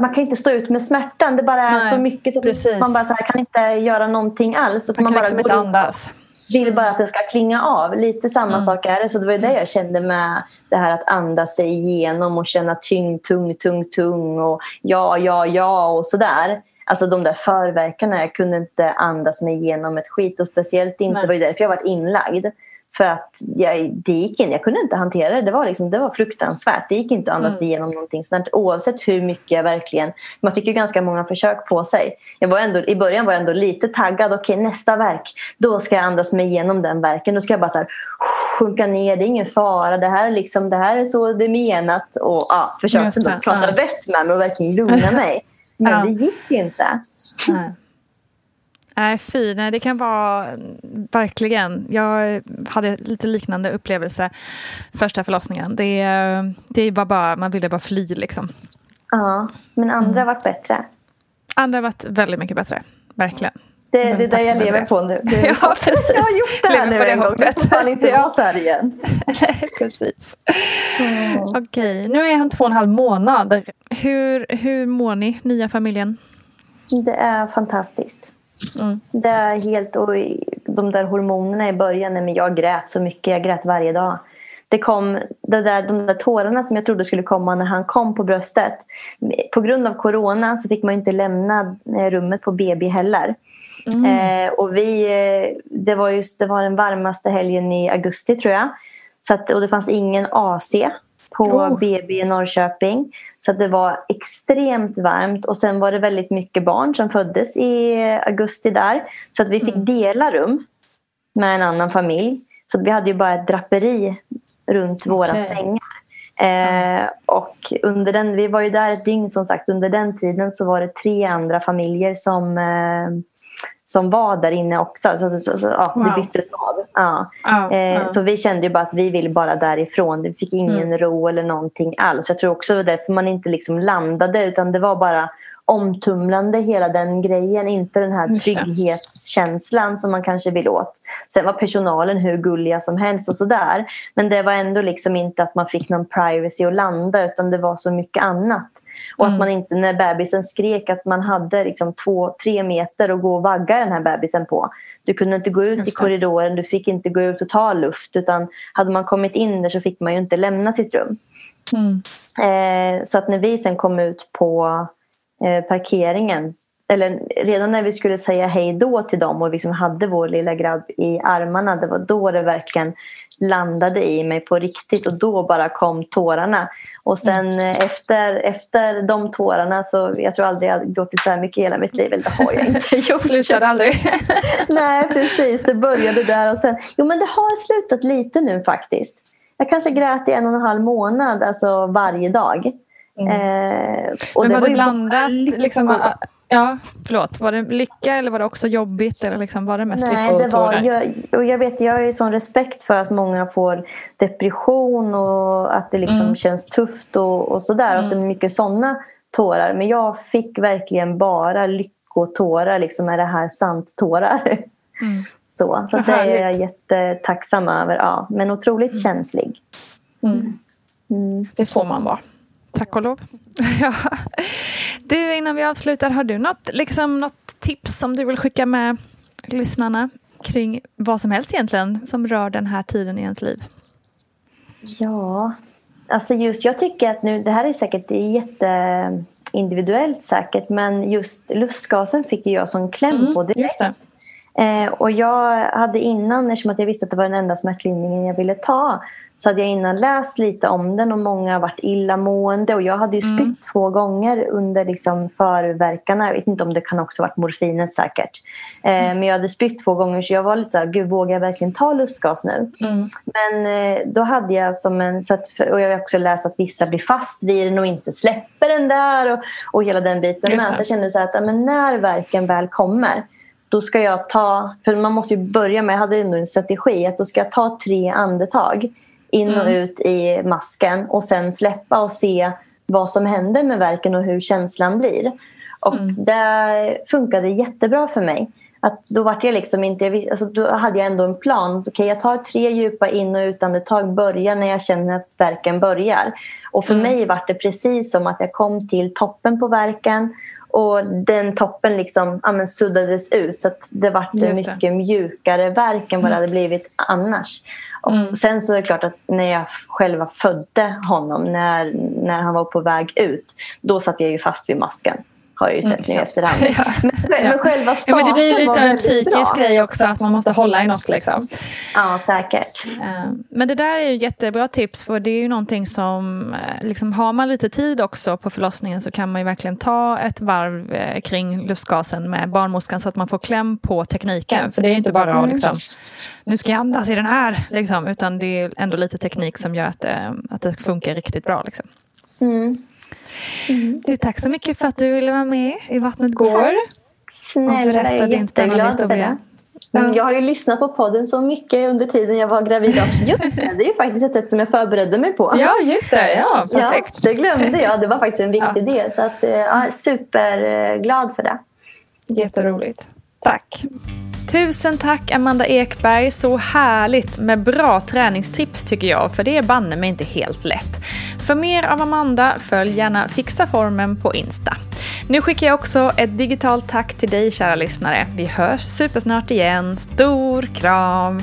man kan inte stå ut med smärtan. Det bara är Nej, så mycket så precis. man bara så här, kan inte göra någonting alls. Så Man kan bara liksom inte andas. vill bara att det ska klinga av. Lite samma sak är det. Så det var ju det jag kände med det här att andas sig igenom och känna tyngd, tung, tung, tung och ja, ja, ja och sådär. Alltså de där förverkarna, jag kunde inte andas mig igenom ett skit och speciellt inte, Nej. det var ju därför jag varit inlagd. För att jag, det gick in, jag kunde inte hantera det. Det var, liksom, det var fruktansvärt. Det gick inte att andas igenom någonting sånt. Oavsett hur mycket jag verkligen... Man fick ju ganska många försök på sig. Jag var ändå, I början var jag ändå lite taggad. Okej, nästa verk. Då ska jag andas mig igenom den verken. Då ska jag bara så här, sjunka ner. Det är ingen fara. Det här är, liksom, det här är så det är menat. Och ja, försökte då prata ja. vett med mig och verkligen lugna (laughs) mig. Men Ja. det gick inte. Nej. Nej, fy. Nej, det kan vara verkligen. Jag hade lite liknande upplevelse första förlossningen. Det, det var bara, man ville bara fly liksom. Ja, men andra Mm. har varit bättre. Andra har varit väldigt mycket bättre. Verkligen. Det, är det jag lever det. på nu. (laughs) Det är Ja, precis. Jag har gjort det här Lever nu en gång. Hoppet. får inte (laughs) Ja. vara så här igen. (laughs) Nej, precis. Okej, nu är han två och en halv månad. Hur, hur mår ni, nya familjen? Det är fantastiskt. Mm. Det är helt... Och de där hormonerna i början, men jag grät så mycket. Jag grät varje dag. Det kom, det där, de där tårarna som jag trodde skulle komma när han kom på bröstet. På grund av corona så fick man inte lämna eh, rummet på BB heller. Eh, och vi, eh, det, var just, det var den varmaste helgen i augusti tror jag. Så att, och det fanns ingen AC. På Oh. BB i Norrköping. Så att det var extremt varmt och sen var det väldigt mycket barn som föddes i augusti där. Så att vi fick dela rum med en annan familj. Så vi hade ju bara ett draperi runt våra Okej. sängar. Eh, och under den, vi var ju där ett dygn som sagt. Under den tiden så var det tre andra familjer som, eh, som var där inne också. Så, så, så ja, Wow. det byttes av. Ja. Ja, Eh, ja. Så vi kände ju bara att vi ville bara därifrån. Vi fick ingen Mm. ro eller någonting alls. Jag tror också det var därför man inte liksom landade utan det var bara omtumlande hela den grejen. Inte den här trygghetskänslan som man kanske vill åt. Sen var personalen hur gulliga som helst och sådär. Men det var ändå liksom inte att man fick någon privacy att landa utan det var så mycket annat. Och Mm. att man inte när bebisen skrek att man hade liksom två, tre meter att gå och vagga den här bebisen på. Du kunde inte gå ut i korridoren, du fick inte gå ut och ta luft utan hade man kommit in där så fick man ju inte lämna sitt rum. Mm. Eh, så att när vi sen kom ut på parkeringen eller redan när vi skulle säga hej då till dem och liksom hade vår lilla grabb i armarna det var då det verkligen landade i mig på riktigt och då bara kom tårarna. Och sen eh, efter, efter de tårarna så jag tror aldrig jag gråtit så här mycket i hela mitt liv. Eller det har jag inte (laughs) gjort. Slutade aldrig. (laughs) Nej, precis. Det började där och sen... Jo, men det har slutat lite nu faktiskt. Jag kanske grät i en och en halv månad, alltså varje dag. Eh, och Mm. Men var ju det blandat? Liksom, gott. ja, förlåt. Var det lycka eller var det också jobbigt? Eller liksom, var det mest Nej, det var, jag, och jag, vet, jag har ju sån respekt för att många får depression och att det liksom Mm. känns tufft och, och sådär. Att det är mycket såna tårar. Men jag fick verkligen bara lyckotårar. Liksom, är det här sant tårar? (laughs) Så, så Mm. Vad att det är jag jättetacksam över. Ja, men otroligt känslig. Mm. Mm. Det får man vara. Tack och lov. (laughs) ja. Du, innan vi avslutar, har du något, liksom, något tips som du vill skicka med lyssnarna kring vad som helst egentligen som rör den här tiden i ens liv? Ja, alltså just jag tycker att nu, det här är säkert det är jätteindividuellt säkert men just lustgasen fick jag som kläm Mm, på direkt. Eh, och jag hade innan, eftersom att jag visste att det var den enda smärtlindringen jag ville ta så hade jag innan läst lite om den och många har varit illamående och jag hade ju spytt två gånger under liksom förverkarna. Jag vet inte om det kan också varit morfinet säkert. Eh, Men jag hade spytt två gånger så jag var lite så här, gud vågar jag verkligen ta lustgas nu? Men eh, då hade jag som en, så att, och jag har också läst att vissa blir fast vid den och inte släpper den där och, och hela den biten Just med. Så jag kände så att ja, men när verken väl kommer då ska jag ta, för man måste ju börja med, jag hade ändå en strategi, att då ska jag ta tre andetag in och Mm. ut i masken och sen släppa och se vad som händer med verken och hur känslan blir. Och Mm. det funkade jättebra för mig. Att då vart jag liksom inte, alltså då hade jag ändå en plan. Okej, jag tar tre djupa in och utandetag, börjar när jag känner att verken börjar. Och för mig var det precis som att jag kom till toppen på verken och den toppen liksom, ja, suddades ut så att det vart Just det. mycket mjukare verk än vad det hade blivit annars. Och Mm. Sen så är det klart att när jag själva födde honom, när, när han var på väg ut, då satt jag ju fast vid masken. Har jag ju sett nu i efterhand. (laughs) Men, men själva Ja, starten men det blir ju lite en psykisk bra. grej också att man måste hålla i något. Liksom. Ja, säkert. Eh, Men det där är ju jättebra tips för det är ju någonting som, eh, liksom, har man lite tid också på förlossningen så kan man ju verkligen ta ett varv eh, kring lustgasen med barnmorskan så att man får kläm på tekniken. För det är ju inte bara att liksom, nu ska jag andas i den här, liksom, utan det är ändå lite teknik som gör att, det- att det funkar riktigt bra. Liksom. Mm. Du, tack så mycket för att du ville vara med i Vattnet går. Snälla, Och berätta din spännande historia. Mm, Jag har ju lyssnat på podden så mycket under tiden jag var gravid också. (laughs) Just det, det är ju faktiskt ett sätt som jag förberedde mig på. Ja, just det. Ja, perfekt. Ja, det glömde jag. Det var faktiskt en viktig del. Så att, eh, ja, superglad för det. Jätteroligt. Tack. Tusen tack Amanda Ekberg. Så härligt med bra träningstips tycker jag. För det är banne mig inte helt lätt. För mer av Amanda, följ gärna Fixa formen på Insta. Nu skickar jag också ett digitalt tack till dig kära lyssnare. Vi hörs supersnart igen. Stor kram!